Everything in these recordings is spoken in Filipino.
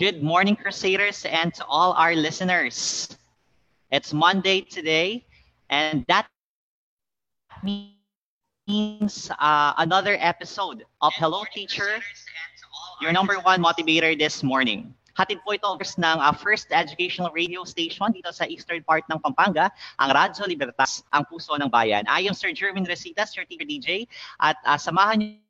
Good morning, Crusaders, and to all our listeners. It's Monday today, and that means uh, another episode of Hello Teacher, your number one motivator this morning. Hatid po ito ng uh, first educational radio station dito sa eastern part ng Pampanga, ang Radyo Libertas, ang puso ng bayan. I am Sir Jerwin Resitas, your teacher DJ, at uh, samahan niyo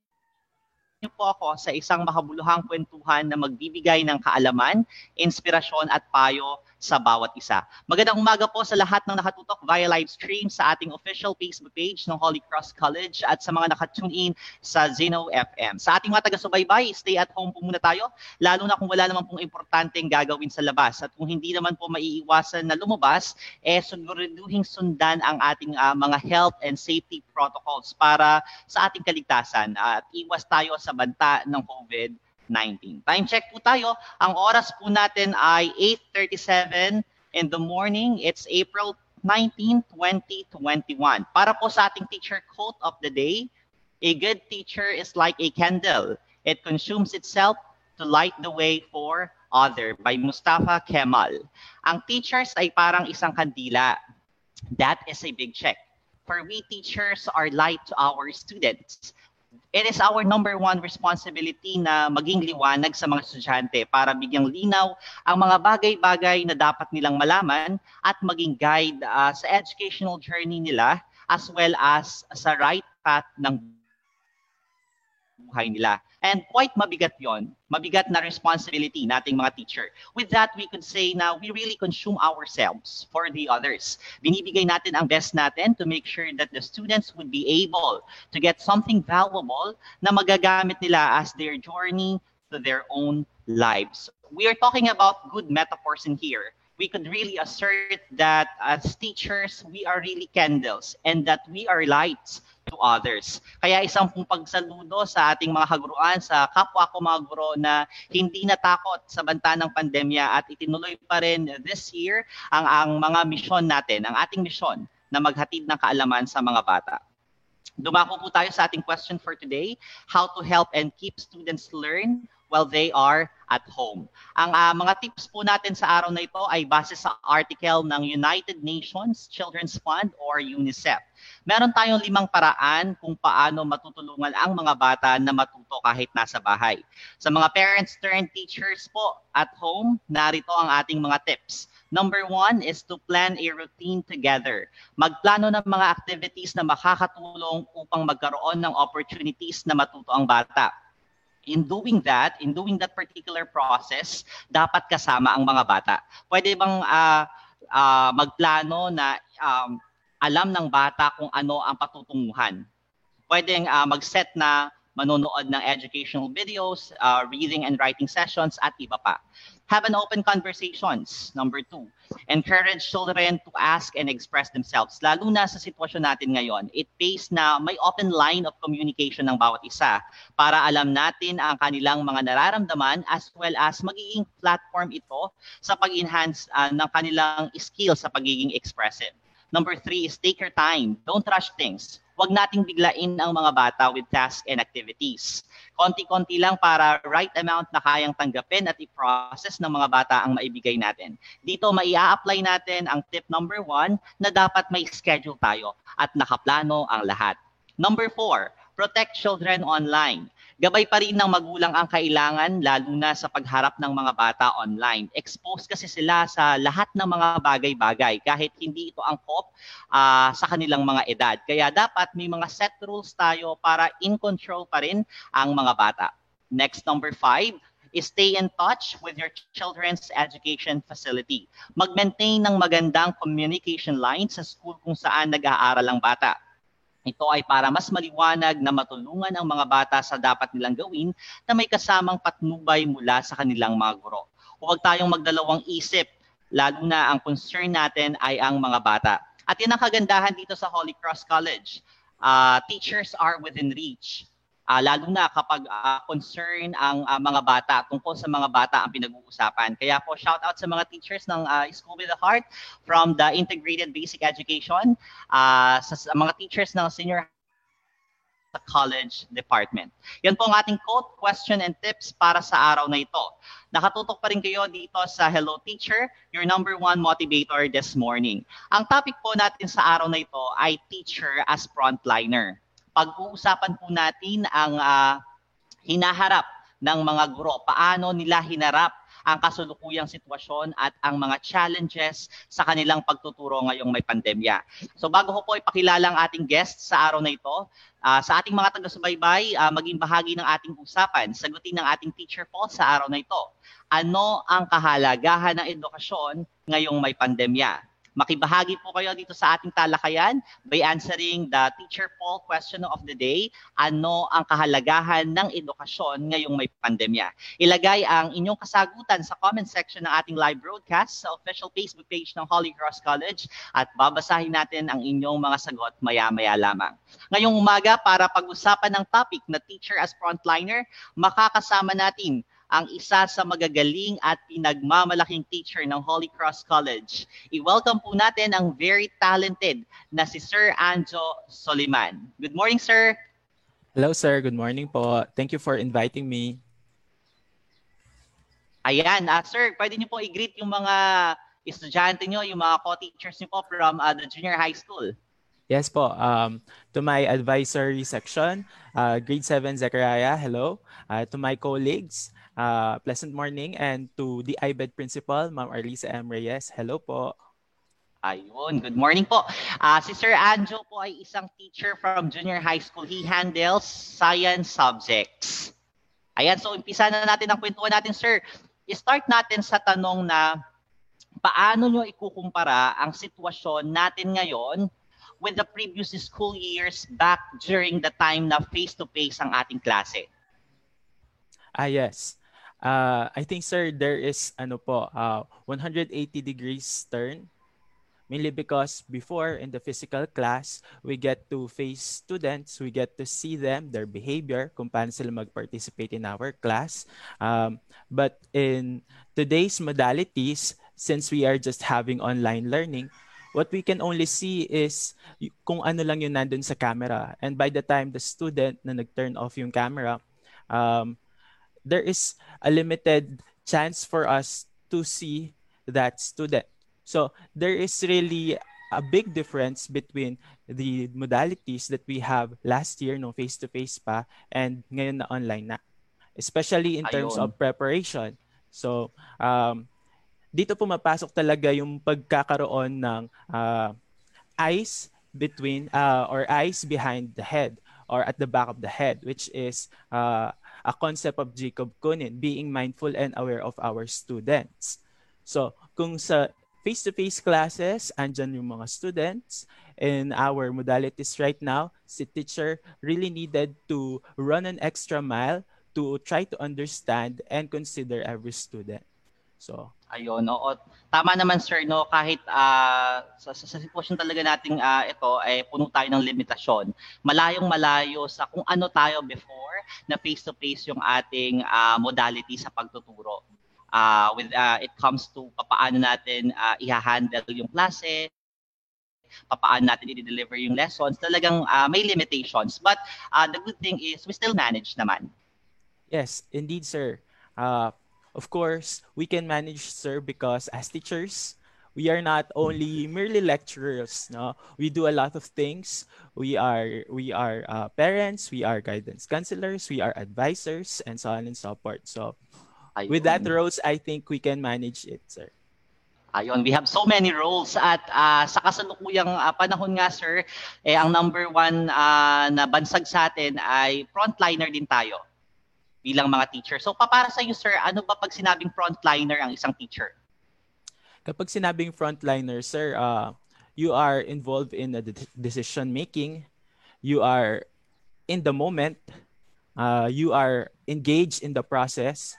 niyo po ako sa isang makabuluhang kwentuhan na magbibigay ng kaalaman, inspirasyon at payo sa bawat isa. Magandang umaga po sa lahat ng nakatutok via live stream sa ating official Facebook page ng Holy Cross College at sa mga nakatune in sa Zeno FM. Sa ating mga taga-subaybay, stay at home po muna tayo, lalo na kung wala naman pong importanteng gagawin sa labas. At kung hindi naman po maiiwasan na lumabas, eh siguraduhin sundan ang ating uh, mga health and safety protocols para sa ating kaligtasan at iwas tayo sa banta ng COVID 19. Time check po tayo. Ang oras po natin ay 8.37 in the morning. It's April 19, 2021. Para po sa ating teacher quote of the day, a good teacher is like a candle. It consumes itself to light the way for other by Mustafa Kemal. Ang teachers ay parang isang kandila. That is a big check. For we teachers are light to our students it is our number one responsibility na maging liwanag sa mga estudyante para bigyang linaw ang mga bagay-bagay na dapat nilang malaman at maging guide uh, sa educational journey nila as well as sa right path ng buhay nila. And quite mabigat yon, mabigat na responsibility nating mga teacher. With that, we could say na we really consume ourselves for the others. Binibigay natin ang best natin to make sure that the students would be able to get something valuable na magagamit nila as their journey to their own lives. We are talking about good metaphors in here. We could really assert that as teachers, we are really candles and that we are lights to others. Kaya isang pong pagsaludo sa ating mga haguruan, sa kapwa ko mga guro na hindi natakot sa banta ng pandemya at itinuloy pa rin this year ang, ang mga misyon natin, ang ating misyon na maghatid ng kaalaman sa mga bata. Dumako po tayo sa ating question for today, how to help and keep students learn while they are at home. Ang uh, mga tips po natin sa araw na ito ay base sa article ng United Nations Children's Fund or UNICEF. Meron tayong limang paraan kung paano matutulungan ang mga bata na matuto kahit nasa bahay. Sa mga parents turned teachers po at home, narito ang ating mga tips. Number one is to plan a routine together. Magplano ng mga activities na makakatulong upang magkaroon ng opportunities na matuto ang bata in doing that, in doing that particular process, dapat kasama ang mga bata. Pwede bang uh, uh, magplano na um, alam ng bata kung ano ang patutunguhan? Pwedeng uh, mag-set na manonood ng educational videos, uh, reading and writing sessions, at iba pa. Have an open conversations. Number two, encourage children to ask and express themselves. Lalo na sa sitwasyon natin ngayon, it pays na may open line of communication ng bawat isa para alam natin ang kanilang mga nararamdaman as well as magiging platform ito sa pag-enhance uh, ng kanilang skills sa pagiging expressive. Number three is take your time. Don't rush things. Huwag nating biglain ang mga bata with tasks and activities. Konti-konti lang para right amount na kayang tanggapin at i-process ng mga bata ang maibigay natin. Dito maia-apply natin ang tip number one na dapat may schedule tayo at nakaplano ang lahat. Number four, protect children online. Gabay pa rin ng magulang ang kailangan lalo na sa pagharap ng mga bata online. Exposed kasi sila sa lahat ng mga bagay-bagay kahit hindi ito angkop uh, sa kanilang mga edad. Kaya dapat may mga set rules tayo para in control pa rin ang mga bata. Next, number five, is stay in touch with your children's education facility. Mag-maintain ng magandang communication line sa school kung saan nag-aaral ang bata ito ay para mas maliwanag na matulungan ang mga bata sa dapat nilang gawin na may kasamang patnubay mula sa kanilang mga guro. Huwag tayong magdalawang isip, lalo na ang concern natin ay ang mga bata. At yan ang kagandahan dito sa Holy Cross College. Uh, teachers are within reach uh, lalo na kapag uh, concern ang uh, mga bata tungkol sa mga bata ang pinag-uusapan. Kaya po shout out sa mga teachers ng uh, School with the Heart from the Integrated Basic Education, uh, sa, sa mga teachers ng senior sa college department. Yan po ang ating quote, question, and tips para sa araw na ito. Nakatutok pa rin kayo dito sa Hello Teacher, your number one motivator this morning. Ang topic po natin sa araw na ito ay teacher as frontliner. Pag-uusapan po natin ang uh, hinaharap ng mga guro, paano nila hinarap ang kasulukuyang sitwasyon at ang mga challenges sa kanilang pagtuturo ngayong may pandemya. So bago ko po ipakilala ang ating guest sa araw na ito, uh, sa ating mga taga-subaybay, uh, maging bahagi ng ating usapan, sagutin ng ating teacher po sa araw na ito. Ano ang kahalagahan ng edukasyon ngayong may pandemya? Makibahagi po kayo dito sa ating talakayan by answering the teacher poll question of the day. Ano ang kahalagahan ng edukasyon ngayong may pandemya? Ilagay ang inyong kasagutan sa comment section ng ating live broadcast sa official Facebook page ng Holy Cross College at babasahin natin ang inyong mga sagot maya-maya lamang. Ngayong umaga para pag-usapan ng topic na teacher as frontliner, makakasama natin ang isa sa magagaling at pinagmamalaking teacher ng Holy Cross College. I-welcome po natin ang very talented na si Sir Anjo Soliman. Good morning, sir. Hello, sir. Good morning po. Thank you for inviting me. Ayan, uh, sir, pwede niyo po i-greet yung mga estudyante niyo, yung mga co-teachers niyo po from uh, the junior high school. Yes po. Um, to my advisory section, uh, grade 7 Zechariah, hello. Uh, to my colleagues, Uh, pleasant morning and to the IBED principal, Ma'am Arlisa M. Reyes. Hello po. Ayun, good morning po. Uh, si Sir Anjo po ay isang teacher from junior high school. He handles science subjects. Ayan, so umpisa na natin ang kwentuhan natin, sir. I-start natin sa tanong na paano nyo ikukumpara ang sitwasyon natin ngayon with the previous school years back during the time na face-to-face ang ating klase? Ah, yes. Uh, I think sir there is ano po uh, 180 degrees turn mainly because before in the physical class we get to face students we get to see them their behavior kung paano sila mag-participate in our class. Um, but in today's modalities since we are just having online learning what we can only see is kung ano lang yung nandun sa camera. And by the time the student na nag-turn off yung camera um, there is a limited chance for us to see that student. So there is really a big difference between the modalities that we have last year no face-to-face pa and ngayon na online na. Especially in terms Ayun. of preparation. So um, dito pumapasok talaga yung pagkakaroon ng uh, eyes between uh, or eyes behind the head or at the back of the head which is uh, a concept of Jacob Kunin, being mindful and aware of our students. So, kung sa face-to-face classes, andyan yung mga students in our modalities right now, si teacher really needed to run an extra mile to try to understand and consider every student. So, ayun, oo. Tama naman sir, no, kahit uh, sa, sa, sitwasyon talaga nating uh, ito eh, puno tayo ng limitasyon. Malayong malayo sa kung ano tayo before na face to face yung ating uh, modality sa pagtuturo. Uh, with uh, it comes to papaano natin uh, i-handle yung klase, papaano natin i-deliver yung lessons, talagang uh, may limitations. But uh, the good thing is we still manage naman. Yes, indeed, sir. Uh, Of course, we can manage, sir, because as teachers, we are not only merely lecturers. No, we do a lot of things. We are we are uh, parents, we are guidance counselors, we are advisors, and so on and so forth. So, Ayun. with that roles, I think we can manage it, sir. Ayun, we have so many roles at uh, sa kasalukuyang uh, panahon nga sir, eh, ang number one uh, na bansag sa atin ay frontliner din tayo bilang mga teacher. So para sa iyo sir, ano ba pag sinabing frontliner ang isang teacher? Kapag sinabing frontliner sir, uh, you are involved in the decision making, you are in the moment, uh, you are engaged in the process.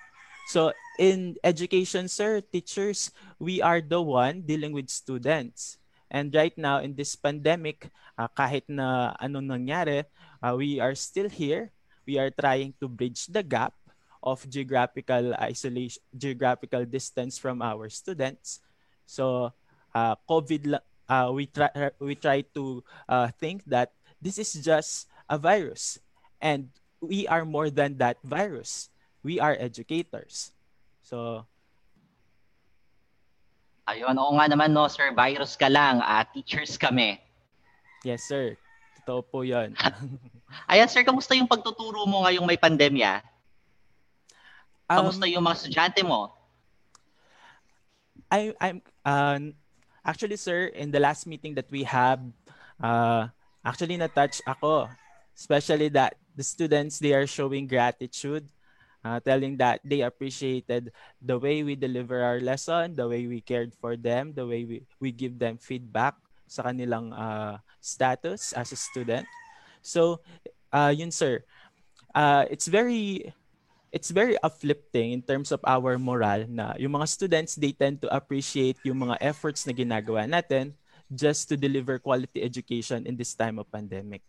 So in education sir, teachers, we are the one dealing with students. And right now in this pandemic, uh, kahit na anong nangyari, uh, we are still here we are trying to bridge the gap of geographical isolation, geographical distance from our students. So, uh, COVID, uh, we try we try to uh, think that this is just a virus. And we are more than that virus. We are educators. So, Ayun, oo nga naman no, sir, virus ka lang, uh, teachers kami. Yes, sir. Totoo po yun. Ayan, sir, kamusta yung pagtuturo mo ngayong may pandemya? Kamusta um, yung mga estudyante mo? I, I'm, uh, actually, sir, in the last meeting that we have, uh, actually na-touch ako. Especially that the students, they are showing gratitude uh, telling that they appreciated the way we deliver our lesson, the way we cared for them, the way we, we give them feedback sa kanilang uh, status as a student. So, uh, yun sir, uh, it's very it's very uplifting in terms of our moral na yung mga students, they tend to appreciate yung mga efforts na ginagawa natin just to deliver quality education in this time of pandemic.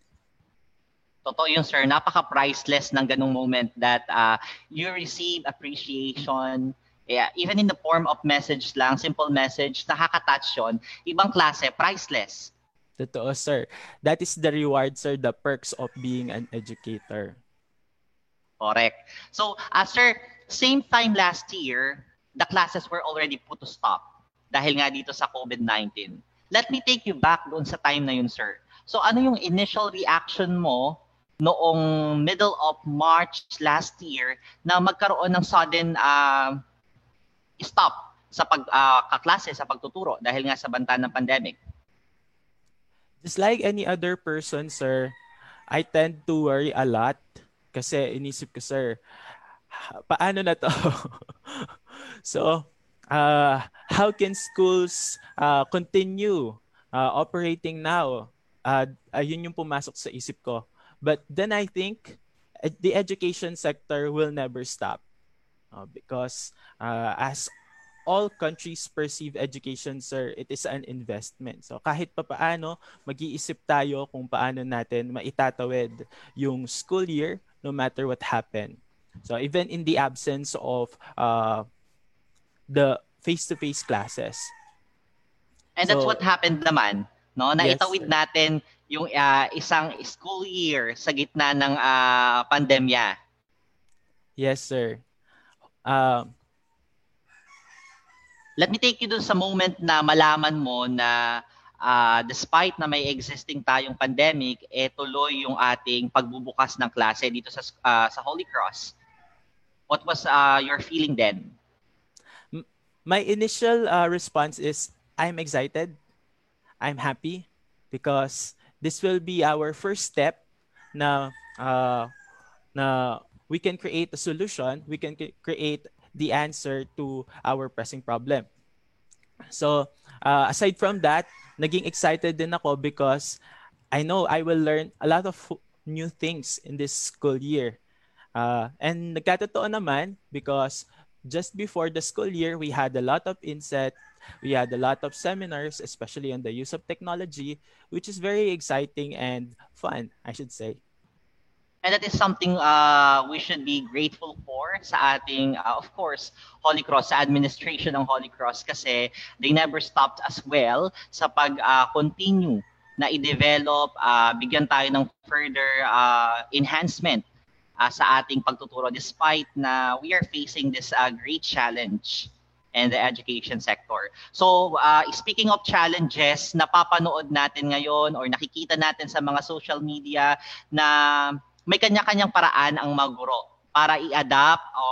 Totoo yun, sir. Napaka-priceless ng ganung moment that uh, you receive appreciation, yeah, even in the form of message lang, simple message, nakaka-touch yun. Ibang klase, priceless. Totoo, sir. That is the reward, sir, the perks of being an educator. Correct. So, uh, sir, same time last year, the classes were already put to stop dahil nga dito sa COVID-19. Let me take you back doon sa time na yun, sir. So, ano yung initial reaction mo noong middle of March last year na magkaroon ng sudden uh, stop sa pag uh, kaklase sa pagtuturo dahil nga sa banta ng pandemic. Just like any other person, sir, I tend to worry a lot kasi inisip ko, sir, paano na to? so, uh, how can schools uh, continue uh, operating now? Uh, ayun yung pumasok sa isip ko. But then I think the education sector will never stop uh, because uh, as all countries perceive education, sir, it is an investment. So kahit pa paano, mag-iisip tayo kung paano natin maitatawid yung school year no matter what happened. So even in the absence of uh, the face-to-face classes. And so, that's what happened naman, no? Naitawid yes, natin yung uh, isang school year sa gitna ng uh, pandemya. Yes, sir. Uh, Let me take you dun sa moment na malaman mo na uh, despite na may existing tayong pandemic, eh tuloy yung ating pagbubukas ng klase dito sa uh, sa Holy Cross. What was uh, your feeling then? My initial uh, response is I'm excited. I'm happy because this will be our first step na uh, na we can create a solution, we can create the answer to our pressing problem. So, uh, aside from that, naging excited din ako because I know I will learn a lot of new things in this school year. Uh, and nagkatotoo naman because just before the school year, we had a lot of inset we had a lot of seminars, especially on the use of technology, which is very exciting and fun, I should say. And that is something uh, we should be grateful for sa ating, uh, of course, Holy Cross, sa administration ng Holy Cross kasi they never stopped as well sa pag-continue uh, na i-develop, uh, bigyan tayo ng further uh, enhancement uh, sa ating pagtuturo despite na we are facing this uh, great challenge and the education sector. So, uh, speaking of challenges, napapanood natin ngayon or nakikita natin sa mga social media na may kanya-kanyang paraan ang mga guro para i-adapt o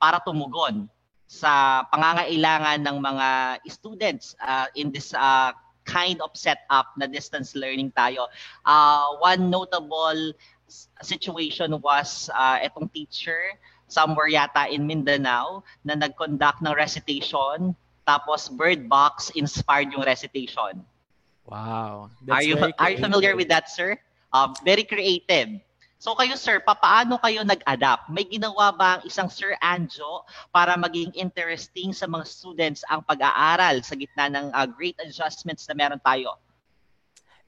para tumugon sa pangangailangan ng mga students uh, in this uh, kind of setup na distance learning tayo. Uh, one notable situation was uh, etong teacher somewhere yata in Mindanao na nag-conduct ng recitation tapos Bird Box inspired yung recitation. Wow. That's are you are you familiar with that, sir? Uh, very creative. So kayo sir, papaano kayo nag-adapt? May ginawa ba ang isang Sir Anjo para maging interesting sa mga students ang pag-aaral sa gitna ng uh, great adjustments na meron tayo?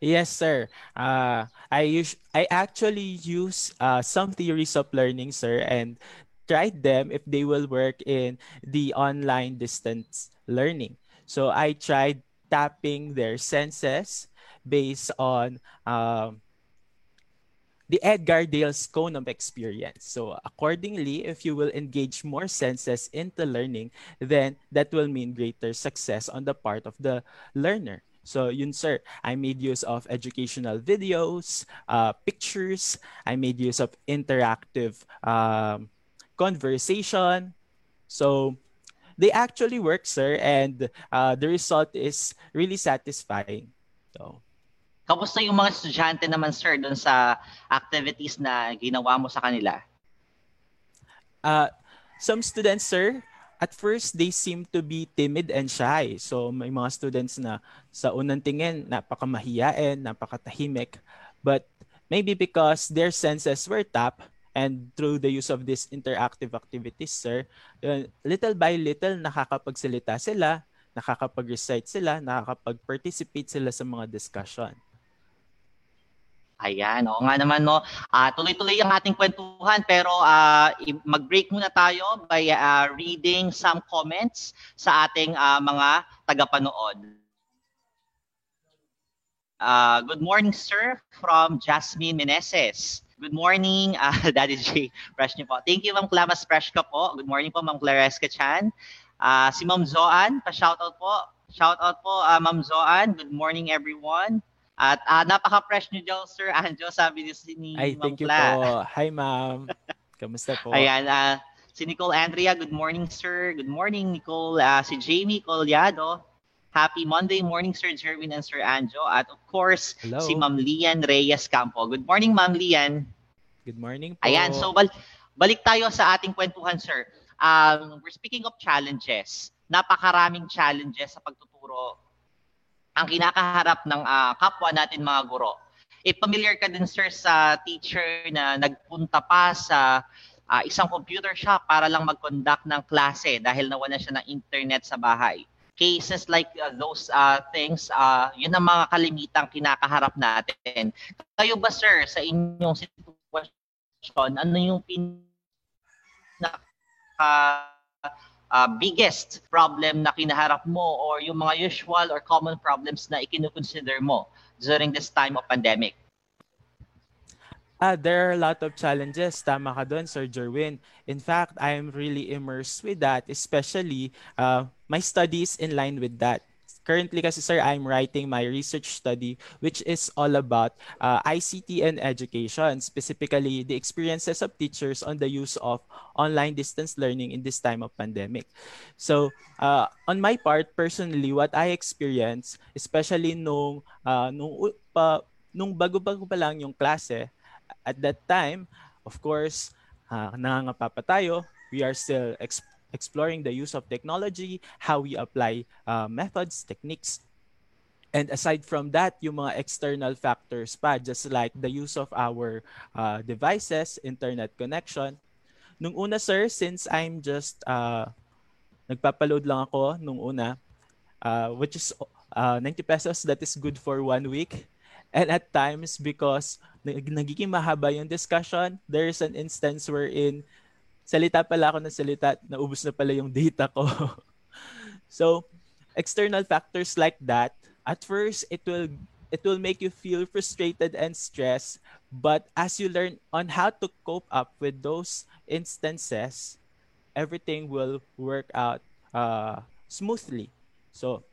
Yes, sir. Uh, I use I actually use uh, some theories of learning, sir, and tried them if they will work in the online distance learning. So I tried tapping their senses based on um, the Edgar Dale's cone of experience. So accordingly, if you will engage more senses into learning, then that will mean greater success on the part of the learner. So yun sir, I made use of educational videos, uh, pictures, I made use of interactive um, conversation. So they actually work sir and uh, the result is really satisfying. So Kamusta yung mga estudyante naman sir doon sa activities na ginawa mo sa kanila? Uh, some students sir, at first they seem to be timid and shy. So may mga students na sa unang tingin napakamahiyain, napakatahimik. But maybe because their senses were tapped and through the use of these interactive activities, sir, little by little nakakapagsalita sila, nakakapag-recite sila, nakakapag-participate sila sa mga discussion. Ayan, oo nga naman no. Uh, tuloy-tuloy ang ating kwentuhan pero uh, mag-break muna tayo by uh, reading some comments sa ating uh, mga tagapanood. Uh, good morning, sir, from Jasmine Meneses. Good morning, uh, Daddy J. Fresh niyo po. Thank you, Ma'am Clamas Fresh ka po. Good morning po, Ma'am Claresca Chan. Uh, si Ma'am Zoan, pa-shoutout po. Shoutout po, uh, Ma'am Zoan. Good morning, everyone. At uh, napaka-fresh niyo daw, Sir Anjo, sabi ni, ni Ay, thank you po. Hi, ma'am. Kamusta po? Ayan, uh, si Nicole Andrea, good morning, sir. Good morning, Nicole. Uh, si Jamie Colyado, happy Monday morning, Sir Jerwin and Sir Anjo. At of course, Hello. si Ma'am Lian Reyes Campo. Good morning, Ma'am Lian. Good morning po. Ayan, so bal- balik tayo sa ating kwentuhan, sir. Um, we're speaking of challenges. Napakaraming challenges sa pagtuturo ang kinakaharap ng uh, kapwa natin mga guro. If familiar ka din sir sa teacher na nagpunta pa sa uh, isang computer shop para lang mag-conduct ng klase dahil nawala siya ng internet sa bahay. Cases like uh, those uh, things, uh, yun ang mga kalimitang kinakaharap natin. Kayo ba sir, sa inyong sitwasyon, ano yung pinaka uh, biggest problem na kinaharap mo or yung mga usual or common problems na ikinukonsider mo during this time of pandemic? Ah, there are a lot of challenges. Tama ka doon, Sir Jerwin. In fact, I am really immersed with that, especially uh, my studies in line with that currently kasi sir I'm writing my research study which is all about uh, ICT and education specifically the experiences of teachers on the use of online distance learning in this time of pandemic. So uh, on my part personally what I experienced especially nung uh, nung pa nung bago-bago pa lang yung klase at that time of course uh, nangangapa pa tayo. We are still exp- exploring the use of technology, how we apply uh, methods, techniques. And aside from that, yung mga external factors pa, just like the use of our uh, devices, internet connection. Nung una, sir, since I'm just uh, nagpapaload lang ako nung una, uh, which is uh, 90 pesos, that is good for one week. And at times, because nagiging mahaba yung discussion, there is an instance wherein salita pala ako ng salita, naubos na pala yung data ko. so, external factors like that, at first it will it will make you feel frustrated and stressed, but as you learn on how to cope up with those instances, everything will work out uh, smoothly. So,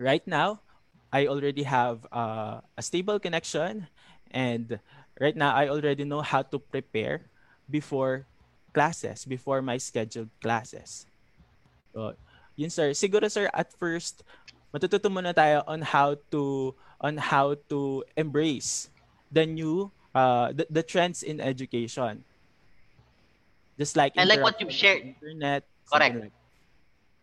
right now, I already have uh, a stable connection, and right now I already know how to prepare before classes before my scheduled classes. So, yun sir. Siguro sir at first matututo muna tayo on how to on how to embrace the new uh the, the trends in education. Just like and like what you've shared internet correct like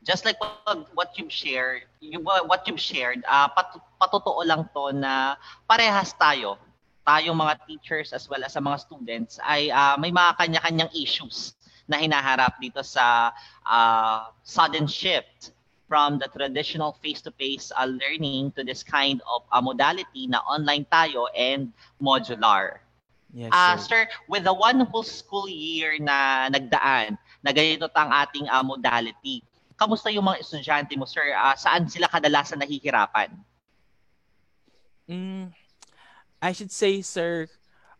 just like what, what you've shared you what you've shared uh pat, patotoo lang to na parehas tayo tayong mga teachers as well as sa mga students ay uh, may mga kanya-kanyang issues na hinaharap dito sa uh, sudden shift from the traditional face-to-face uh, learning to this kind of uh, modality na online tayo and modular. Yes, uh, sir. sir, with the one whole school year na nagdaan, na ganito ang ating uh, modality, kamusta yung mga estudyante mo, sir? Uh, saan sila kadalasan nahihirapan? Mm, I should say, sir,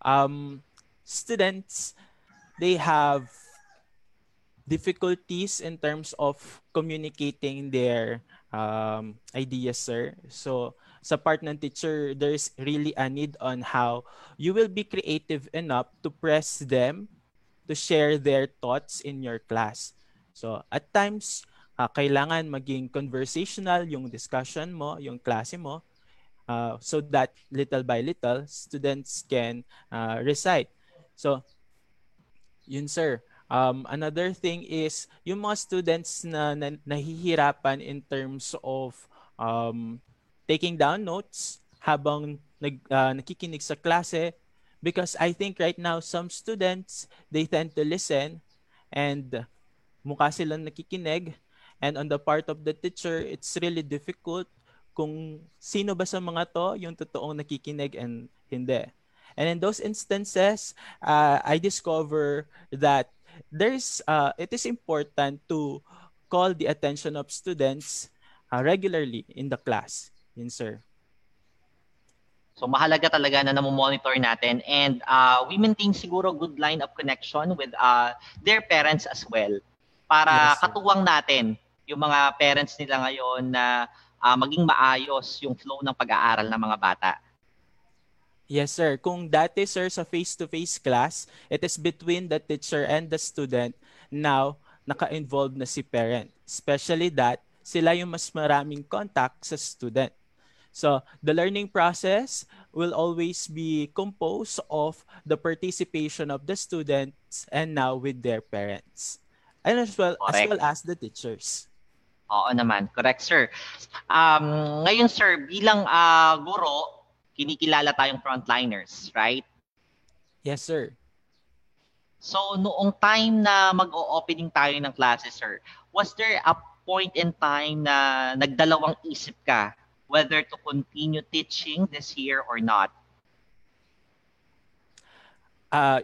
um, students they have difficulties in terms of communicating their um, ideas, sir. So, sa part ng teacher, there's really a need on how you will be creative enough to press them to share their thoughts in your class. So, at times, uh, kailangan maging conversational yung discussion mo, yung klase mo, uh, so that little by little, students can uh, recite. So, yun sir. Um, another thing is yung mga students na, na nahihirapan in terms of um, taking down notes habang nag, uh, nakikinig sa klase because I think right now some students they tend to listen and mukha silang nakikinig and on the part of the teacher it's really difficult kung sino ba sa mga to yung totoong nakikinig and hindi. And in those instances, uh, I discover that there's uh, it is important to call the attention of students uh, regularly in the class. Yun, sir. So mahalaga talaga na namo-monitor natin and uh, we maintain siguro good line of connection with uh, their parents as well para yes, katuwang natin yung mga parents nila ngayon na uh, maging maayos yung flow ng pag-aaral ng mga bata. Yes, sir. Kung dati, sir, sa face-to-face class, it is between the teacher and the student. Now, naka-involve na si parent. Especially that, sila yung mas maraming contact sa student. So, the learning process will always be composed of the participation of the students and now with their parents. And as well, Correct. as well as the teachers. Oo naman. Correct, sir. Um, ngayon, sir, bilang uh, guro, kinikilala tayong frontliners, right? Yes, sir. So, noong time na mag-o-opening tayo ng classes, sir, was there a point in time na nagdalawang isip ka whether to continue teaching this year or not? Uh,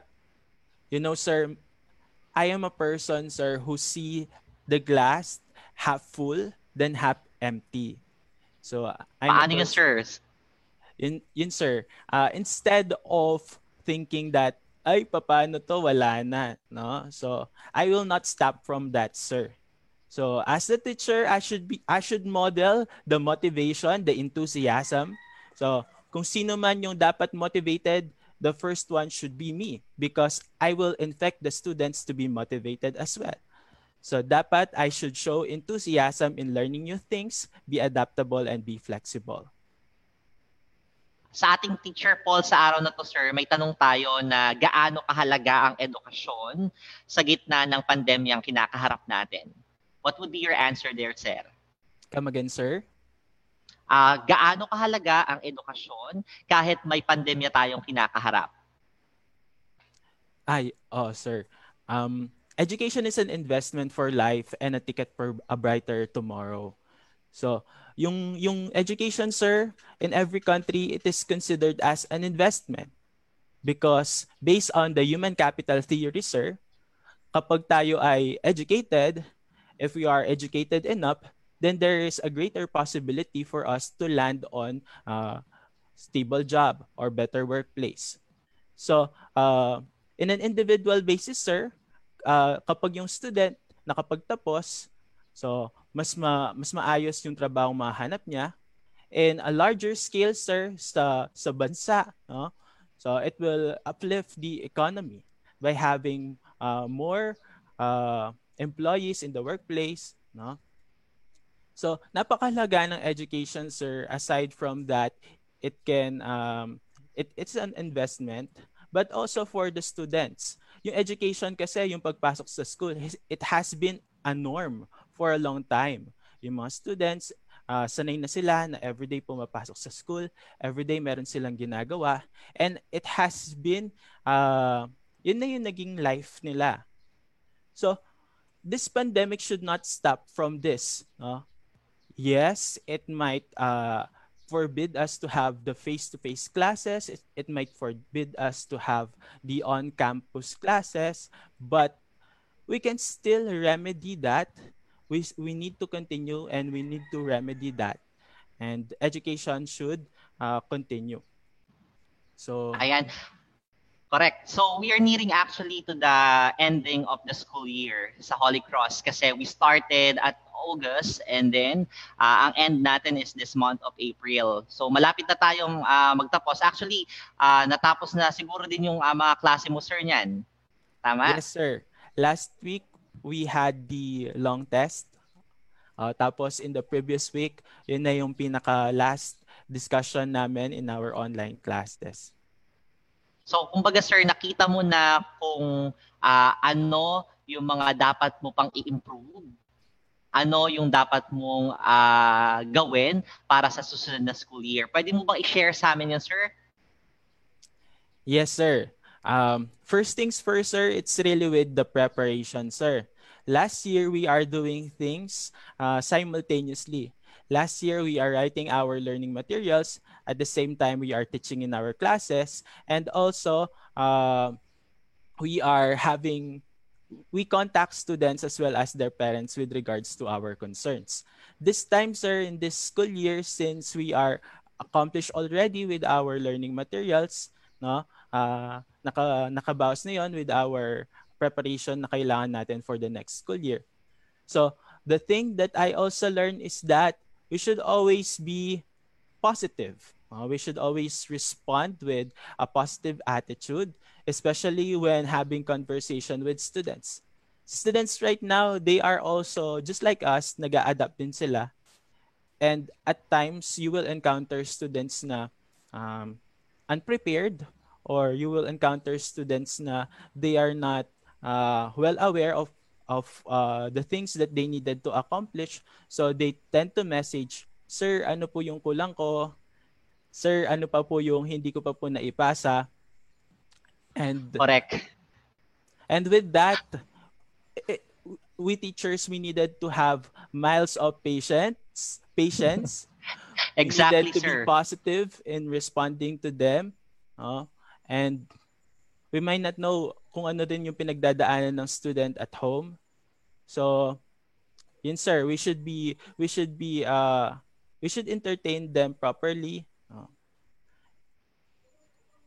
you know, sir, I am a person, sir, who see the glass half full, then half empty. So, I'm Paano yun, sir? Yun, yun sir. Uh, instead of thinking that, ay, paano to, wala na. No? So, I will not stop from that, sir. So, as the teacher, I should be I should model the motivation, the enthusiasm. So, kung sino man yung dapat motivated, the first one should be me because I will infect the students to be motivated as well. So dapat I should show enthusiasm in learning new things, be adaptable and be flexible. Sa ating teacher Paul sa araw na to, sir, may tanong tayo na gaano kahalaga ang edukasyon sa gitna ng pandemyang kinakaharap natin. What would be your answer there, sir? Come again, sir? Uh, gaano kahalaga ang edukasyon kahit may pandemya tayong kinakaharap? Ay, oh, sir. Um, education is an investment for life and a ticket for a brighter tomorrow. So, yung yung education sir in every country it is considered as an investment because based on the human capital theory sir, kapag tayo ay educated, if we are educated enough, then there is a greater possibility for us to land on a stable job or better workplace. So, uh, in an individual basis, sir, uh, kapag yung student nakapagtapos, so mas ma, mas maayos yung trabaho mahanap niya. In a larger scale, sir, sa, sa bansa, no? so it will uplift the economy by having uh, more uh, employees in the workplace. No? So, napakalaga ng education, sir. Aside from that, it can, um, it, it's an investment, but also for the students. Yung education kasi, yung pagpasok sa school, it has been a norm for a long time. Yung mga students, uh, sanay na sila na everyday pumapasok sa school, everyday meron silang ginagawa, and it has been, uh, yun na yung naging life nila. So, this pandemic should not stop from this. No? Yes, it might uh, forbid us to have the face-to-face classes. It, it might forbid us to have the on-campus classes, but we can still remedy that we, we need to continue and we need to remedy that. And education should uh, continue. So, Ayan. Correct. So we are nearing actually to the ending of the school year sa Holy Cross kasi we started at August and then uh, ang end natin is this month of April. So malapit na tayong uh, magtapos. Actually, uh, natapos na siguro din yung uh, mga klase mo sir niyan. Tama? Yes sir. Last week we had the long test. Uh, tapos in the previous week, yun na yung pinaka last discussion namin in our online classes. So, kumbaga sir, nakita mo na kung uh, ano yung mga dapat mo pang i-improve. Ano yung dapat mong uh, gawin para sa susunod na school year. Pwede mo bang i-share sa amin yun, sir? Yes, sir. Um, first things first, sir, it's really with the preparation, sir. Last year, we are doing things uh, simultaneously. Last year, we are writing our learning materials. At the same time, we are teaching in our classes. And also, uh, we are having, we contact students as well as their parents with regards to our concerns. This time, sir, in this school year, since we are accomplished already with our learning materials, no, uh, naka, nakabawas na yon with our preparation na kailangan natin for the next school year. So, the thing that I also learned is that we should always be positive. Uh, we should always respond with a positive attitude, especially when having conversation with students. Students right now, they are also, just like us, nag-adapt din sila. And at times, you will encounter students na um, unprepared or you will encounter students na they are not uh, well aware of of uh, the things that they needed to accomplish. So they tend to message, Sir, ano po yung kulang ko? Sir, ano pa po yung hindi ko pa po naipasa? And Correct. And with that, it, we teachers we needed to have miles of patience, patience. exactly, we needed to sir. be positive in responding to them. Uh, and we might not know kung ano din yung pinagdadaanan ng student at home. So, yun sir, we should be we should be uh we should entertain them properly. Uh,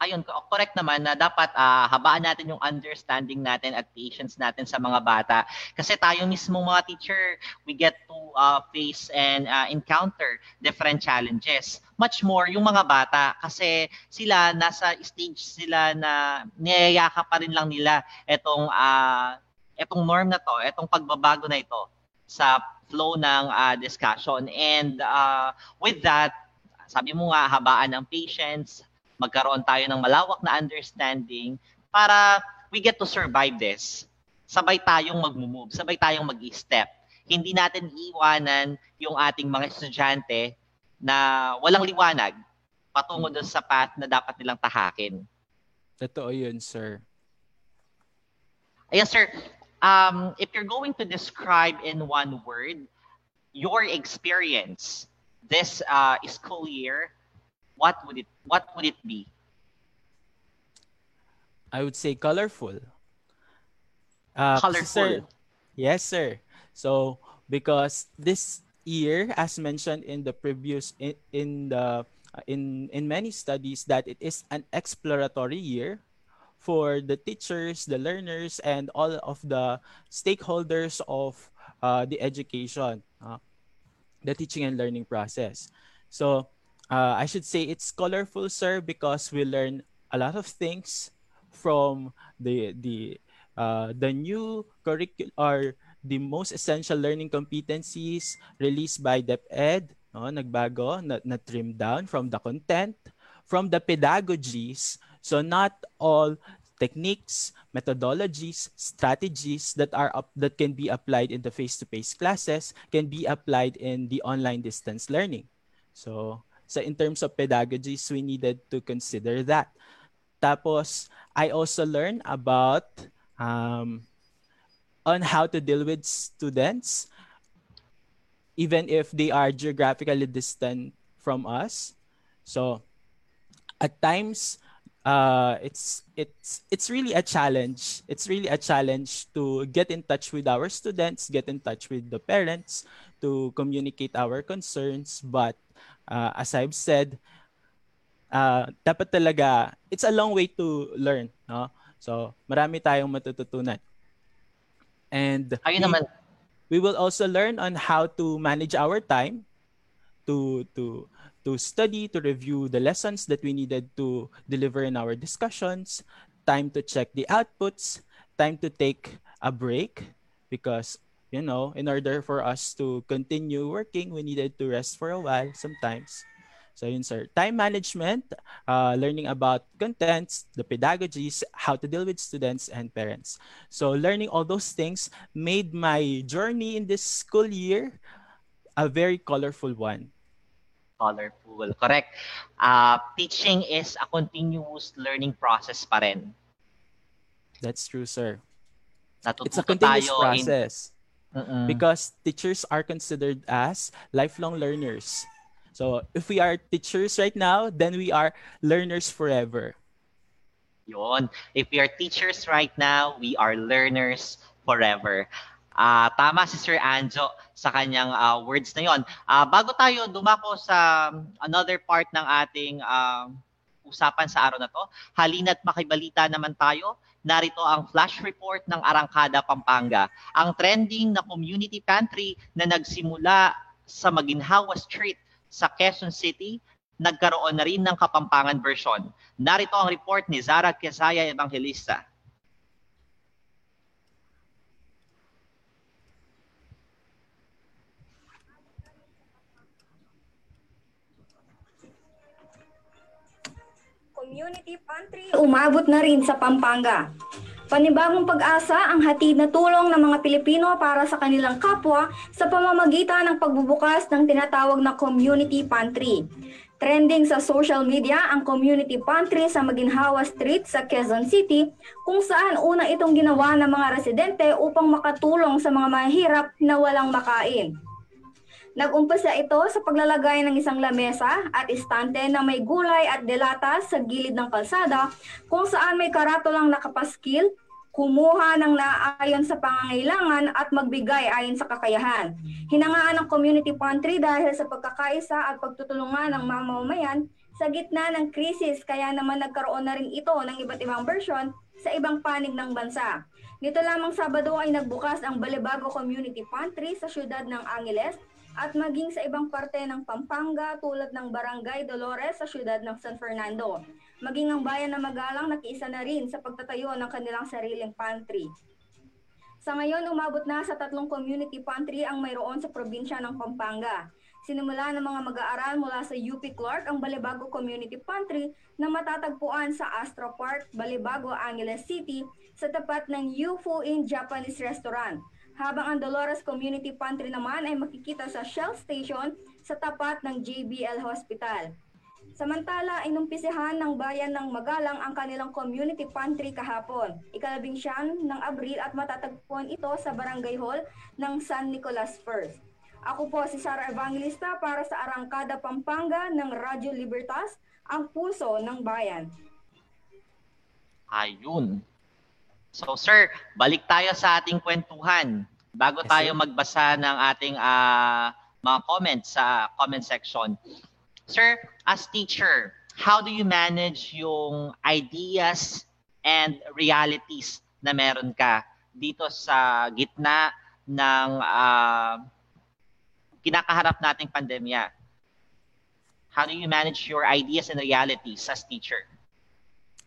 ayun, correct naman na dapat uh, habaan natin yung understanding natin at patience natin sa mga bata. Kasi tayo mismo mga teacher, we get to uh, face and uh, encounter different challenges. Much more yung mga bata kasi sila nasa stage sila na niyayaka pa rin lang nila itong uh, itong norm na to, itong pagbabago na ito sa flow ng uh, discussion. And uh, with that, sabi mo nga, habaan ng patience, magkaroon tayo ng malawak na understanding para we get to survive this. Sabay tayong mag-move, sabay tayong mag-step. Hindi natin iwanan yung ating mga estudyante na walang liwanag patungo doon sa path na dapat nilang tahakin. Totoo yun, sir. Yes, sir. Um, if you're going to describe in one word your experience this uh, school year, what would it what would it be? I would say colorful. Uh, colorful. Sir, yes, sir. So because this year, as mentioned in the previous in, in the uh, in in many studies, that it is an exploratory year for the teachers, the learners, and all of the stakeholders of uh, the education, uh, the teaching and learning process. So uh, I should say it's colorful, sir, because we learn a lot of things from the the uh, the new curriculum or the most essential learning competencies released by DepEd. No, nagbago, na, na trim down from the content, from the pedagogies. So not all techniques, methodologies, strategies that are up, that can be applied in the face-to-face classes can be applied in the online distance learning. So So in terms of pedagogies, we needed to consider that. Tapos, I also learned about um, on how to deal with students, even if they are geographically distant from us. So at times, uh, it's it's it's really a challenge. It's really a challenge to get in touch with our students, get in touch with the parents, to communicate our concerns. But uh, as I've said, uh, dapat talaga, it's a long way to learn. No? So, marami tayong matututunan. And Ayun naman. we will also learn on how to manage our time to to to study, to review the lessons that we needed to deliver in our discussions, time to check the outputs, time to take a break because you know, in order for us to continue working, we needed to rest for a while sometimes. So yun sir, time management, uh, learning about contents, the pedagogies, how to deal with students and parents. So learning all those things made my journey in this school year a very colorful one. Colorful, correct. Uh, teaching is a continuous learning process pa rin. That's true, sir. Natututo it's a continuous process. In... Because teachers are considered as lifelong learners. So if we are teachers right now, then we are learners forever. Yon. If we are teachers right now, we are learners forever. Uh, tama si Sir Anjo sa kanyang uh, words na yon. Uh, bago tayo dumako sa another part ng ating uh, usapan sa araw na to, halina't makibalita naman tayo. Narito ang flash report ng Arangkada, Pampanga. Ang trending na community pantry na nagsimula sa Maginhawa Street sa Quezon City, nagkaroon na rin ng Kapampangan version. Narito ang report ni Zara Quezaya Evangelista. Community Pantry umabot na rin sa Pampanga. Panibagong pag-asa ang hatid na tulong ng mga Pilipino para sa kanilang kapwa sa pamamagitan ng pagbubukas ng tinatawag na community pantry. Trending sa social media ang community pantry sa Maginhawa Street sa Quezon City kung saan una itong ginawa ng mga residente upang makatulong sa mga mahirap na walang makain. Nag-umpisa ito sa paglalagay ng isang lamesa at istante na may gulay at delata sa gilid ng kalsada kung saan may karatolang nakapaskil, kumuha ng naayon sa pangangailangan at magbigay ayon sa kakayahan. Hinangaan ng community pantry dahil sa pagkakaisa at pagtutulungan ng mamamayan sa gitna ng krisis kaya naman nagkaroon na rin ito ng iba't ibang version sa ibang panig ng bansa. Nito lamang Sabado ay nagbukas ang Balibago Community Pantry sa siyudad ng Angeles at maging sa ibang parte ng Pampanga tulad ng Barangay Dolores sa siyudad ng San Fernando. Maging ang bayan ng Magalang nakiisa na rin sa pagtatayo ng kanilang sariling pantry. Sa ngayon, umabot na sa tatlong community pantry ang mayroon sa probinsya ng Pampanga. Sinimula ng mga mag-aaral mula sa UP Clark ang Balibago Community Pantry na matatagpuan sa Astro Park, Balibago, Angeles City sa tapat ng UFO in Japanese Restaurant habang ang Dolores Community Pantry naman ay makikita sa Shell Station sa tapat ng JBL Hospital. Samantala, inumpisahan ng bayan ng Magalang ang kanilang community pantry kahapon, ikalabing siyam ng Abril at matatagpuan ito sa Barangay Hall ng San Nicolas First. Ako po si Sara Evangelista para sa Arangkada Pampanga ng Radyo Libertas, ang puso ng bayan. Ayun. So sir, balik tayo sa ating kwentuhan. Bago yes, tayo sir. magbasa ng ating uh, mga comments sa comment section. Sir, as teacher, how do you manage yung ideas and realities na meron ka dito sa gitna ng uh, kinakaharap nating pandemya? How do you manage your ideas and realities as teacher?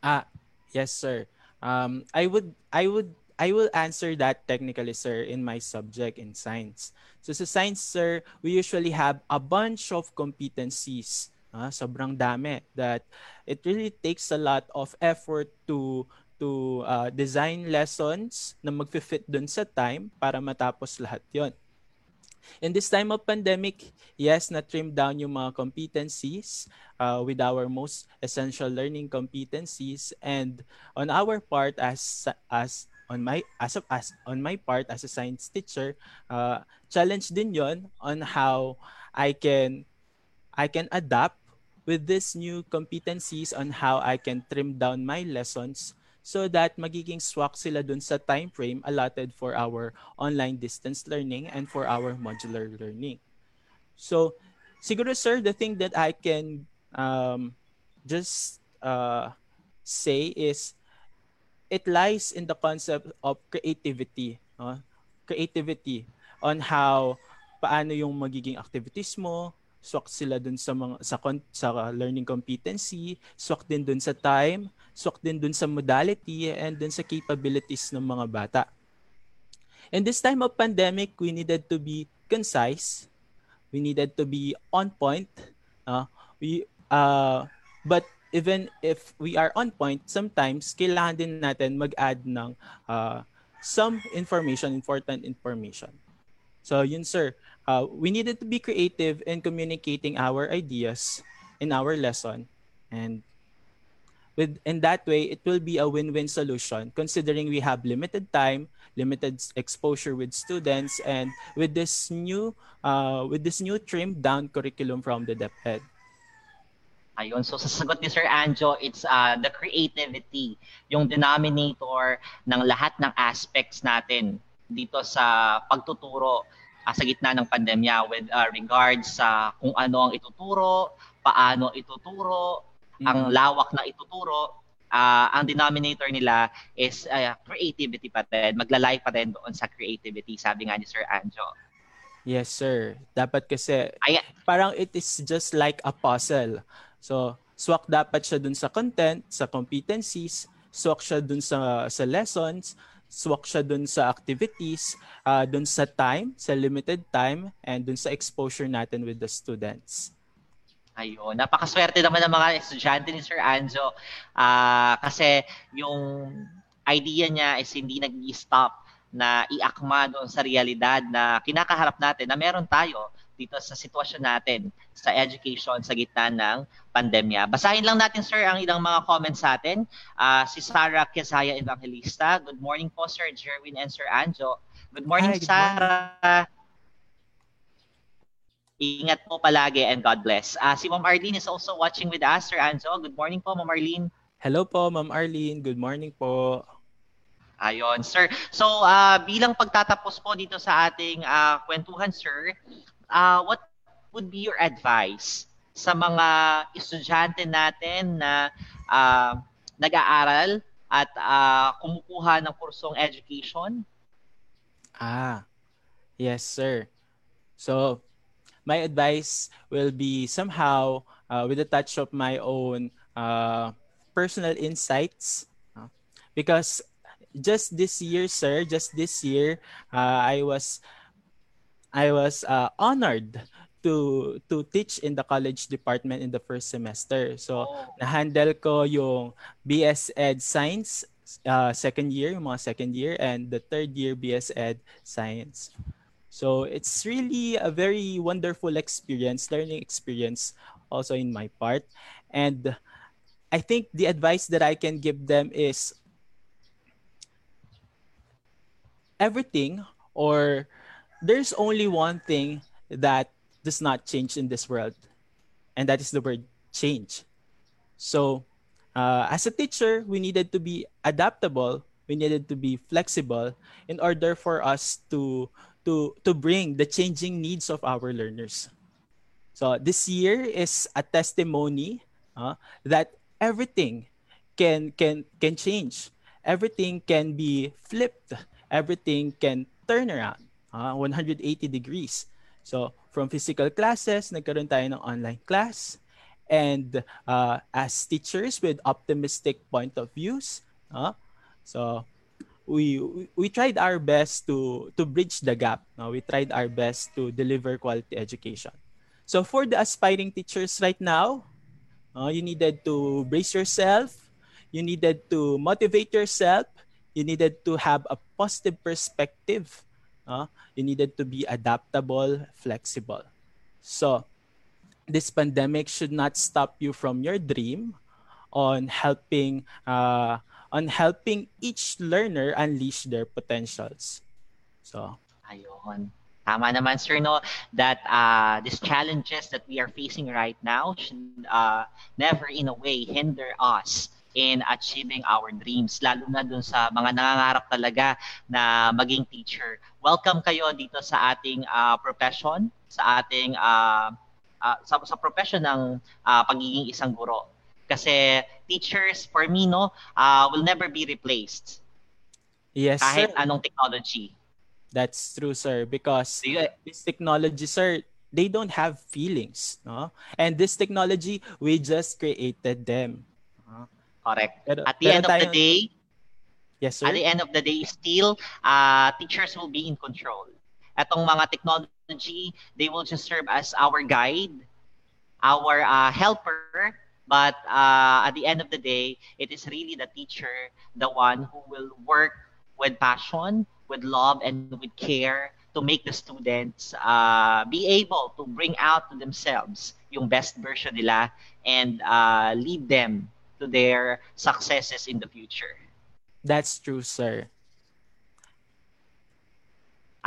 Ah, yes sir. Um, I would I would I will answer that technically, sir, in my subject in science. So sa science, sir, we usually have a bunch of competencies. Uh, sobrang dami that it really takes a lot of effort to to uh, design lessons na magfi-fit dun sa time para matapos lahat yon. In this time of pandemic, yes, na-trim down yung mga competencies uh, with our most essential learning competencies. And on our part as as on my as of as on my part as a science teacher, uh, challenge din yon on how I can I can adapt with these new competencies on how I can trim down my lessons so that magiging swak sila dun sa time frame allotted for our online distance learning and for our modular learning. So, siguro sir, the thing that I can um, just uh, say is it lies in the concept of creativity. No? Creativity on how paano yung magiging activities mo, swak sila dun sa mga sa sa learning competency, swak din dun sa time, swak din dun sa modality and dun sa capabilities ng mga bata. In this time of pandemic, we needed to be concise. We needed to be on point. Uh, we uh, but even if we are on point, sometimes kailangan din natin mag-add ng uh, some information, important information. So yun sir, uh, we needed to be creative in communicating our ideas in our lesson and with in that way it will be a win-win solution considering we have limited time limited exposure with students and with this new uh, with this new trimmed down curriculum from the DepEd. Ayun. So sa sagot ni Sir Anjo, it's uh, the creativity, yung denominator ng lahat ng aspects natin dito sa pagtuturo uh, sa gitna ng pandemya with uh, regards sa kung ano ang ituturo, paano ituturo, mm-hmm. ang lawak na ituturo, uh, ang denominator nila is uh, creativity pa din. Maglalay pa din doon sa creativity, sabi nga ni Sir Anjo. Yes, sir. Dapat kasi Ay, parang it is just like a puzzle. So, swak dapat siya dun sa content, sa competencies, swak siya dun sa, sa lessons, swak siya dun sa activities, uh, dun sa time, sa limited time, and dun sa exposure natin with the students. Ayun, napakaswerte naman ng mga estudyante ni Sir Anjo uh, kasi yung idea niya is hindi nag-stop na iakma doon sa realidad na kinakaharap natin na meron tayo dito sa sitwasyon natin sa education sa gitna ng pandemya. Basahin lang natin, sir, ang ilang mga comments sa atin. Uh, si Sarah Quezaya Evangelista. Good morning po, Sir Jerwin and Sir Anjo. Good morning, Hi, good Sarah. Morning. Ingat po palagi and God bless. Uh, si Ma'am Arlene is also watching with us, Sir Anjo. Good morning po, Ma'am Arlene. Hello po, Ma'am Arlene. Good morning po. Ayon, sir. So, uh, bilang pagtatapos po dito sa ating uh, kwentuhan, sir, uh, what would be your advice sa mga estudyante natin na uh, nag-aaral at uh, kumukuha ng kursong education? Ah, yes, sir. So, my advice will be somehow uh, with a touch of my own uh, personal insights. Because just this year, sir, just this year, uh, I was I was uh, honored to to teach in the college department in the first semester. So, oh. na-handle ko yung BS Ed Science uh, second year, yung mga second year, and the third year BS Ed Science. So, it's really a very wonderful experience, learning experience also in my part. And I think the advice that I can give them is everything or there's only one thing that does not change in this world, and that is the word change. So, uh, as a teacher, we needed to be adaptable. We needed to be flexible in order for us to to to bring the changing needs of our learners. So this year is a testimony uh, that everything can can can change. Everything can be flipped. Everything can turn around uh, ah, 180 degrees. So, from physical classes, nagkaroon tayo ng online class. And uh, as teachers with optimistic point of views, uh, so we, we tried our best to to bridge the gap. Uh, we tried our best to deliver quality education. So for the aspiring teachers right now, uh, you needed to brace yourself. You needed to motivate yourself. You needed to have a positive perspective Uh, you needed to be adaptable, flexible. So, this pandemic should not stop you from your dream on helping uh, on helping each learner unleash their potentials. So, ayun. Tama naman, sir, no, that uh, these challenges that we are facing right now should uh, never in a way hinder us in achieving our dreams, lalo na dun sa mga nangangarap talaga na maging teacher. Welcome kayo dito sa ating uh, profession, sa ating uh, uh, sa, sa profession ng uh, pagiging isang guro. Kasi teachers, for me, no, uh, will never be replaced. Yes, kahit sir. anong technology. That's true, sir. Because this technology, sir, they don't have feelings, no? And this technology, we just created them. Correct. Pero, At the end of the day, yes, sir. At the end of the day, still, uh, teachers will be in control. Etong mga technology, they will just serve as our guide, our uh, helper, but uh, at the end of the day, it is really the teacher, the one who will work with passion, with love, and with care to make the students uh, be able to bring out to themselves yung best version nila and uh, lead them to their successes in the future. That's true, sir.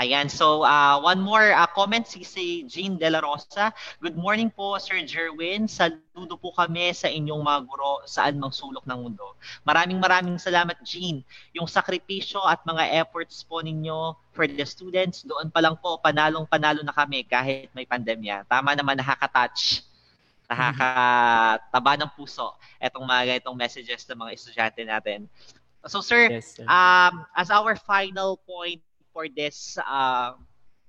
Ayan, so uh, one more uh, comment si, si Jean De La Rosa. Good morning po, Sir Jerwin. Saludo po kami sa inyong mga guro saan mang sulok ng mundo. Maraming maraming salamat, Jean. Yung sakripisyo at mga efforts po ninyo for the students, doon pa lang po, panalong-panalo na kami kahit may pandemya. Tama naman, nakaka-touch nakakataba ng puso itong mga itong messages ng mga estudyante natin. So sir, yes, sir. um as our final point for this uh,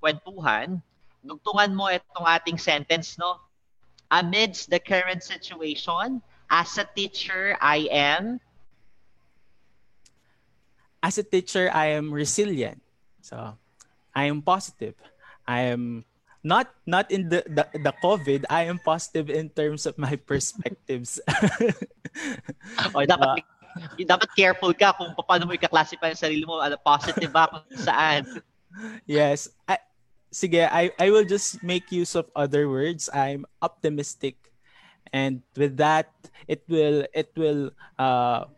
kwentuhan, dugtungan mo itong ating sentence, no? Amidst the current situation, as a teacher, I am... As a teacher, I am resilient. So, I am positive. I am not not in the, the the COVID, I am positive in terms of my perspectives. o dapat uh, dapat careful ka kung paano mo i-classify ang sarili mo, ano, positive ba kung saan. Yes. I, sige, I, I will just make use of other words. I'm optimistic. And with that, it will it will uh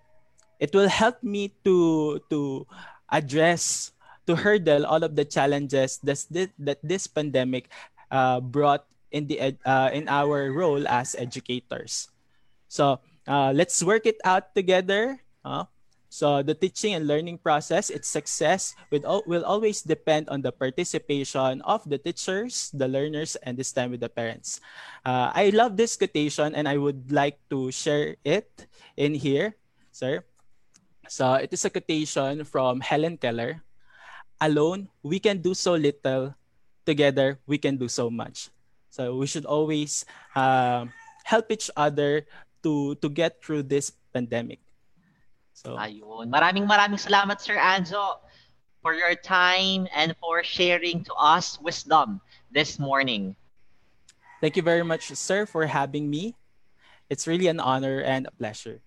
it will help me to to address to hurdle all of the challenges that this, that this pandemic uh, brought in the uh, in our role as educators. So uh, let's work it out together. Uh, so the teaching and learning process, its success will, will always depend on the participation of the teachers, the learners, and this time with the parents. Uh, I love this quotation and I would like to share it in here, sir. So it is a quotation from Helen Keller. Alone, we can do so little. Together, we can do so much. So we should always uh, help each other to to get through this pandemic. So ayun. Maraming maraming salamat Sir Anzo for your time and for sharing to us wisdom this morning. Thank you very much sir for having me. It's really an honor and a pleasure.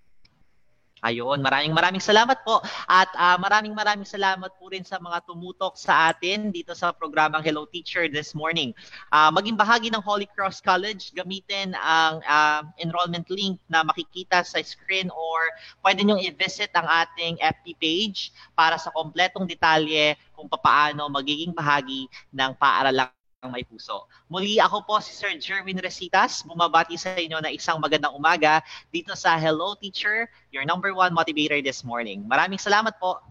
Ayun, maraming maraming salamat po at uh, maraming maraming salamat po rin sa mga tumutok sa atin dito sa programang Hello Teacher this morning. Uh, maging bahagi ng Holy Cross College, gamitin ang uh, enrollment link na makikita sa screen or pwede nyo i-visit ang ating FB page para sa kompletong detalye kung paano magiging bahagi ng paaralang ang may puso. Muli ako po si Sir Jerwin Resitas, bumabati sa inyo na isang magandang umaga dito sa Hello Teacher, your number one motivator this morning. Maraming salamat po.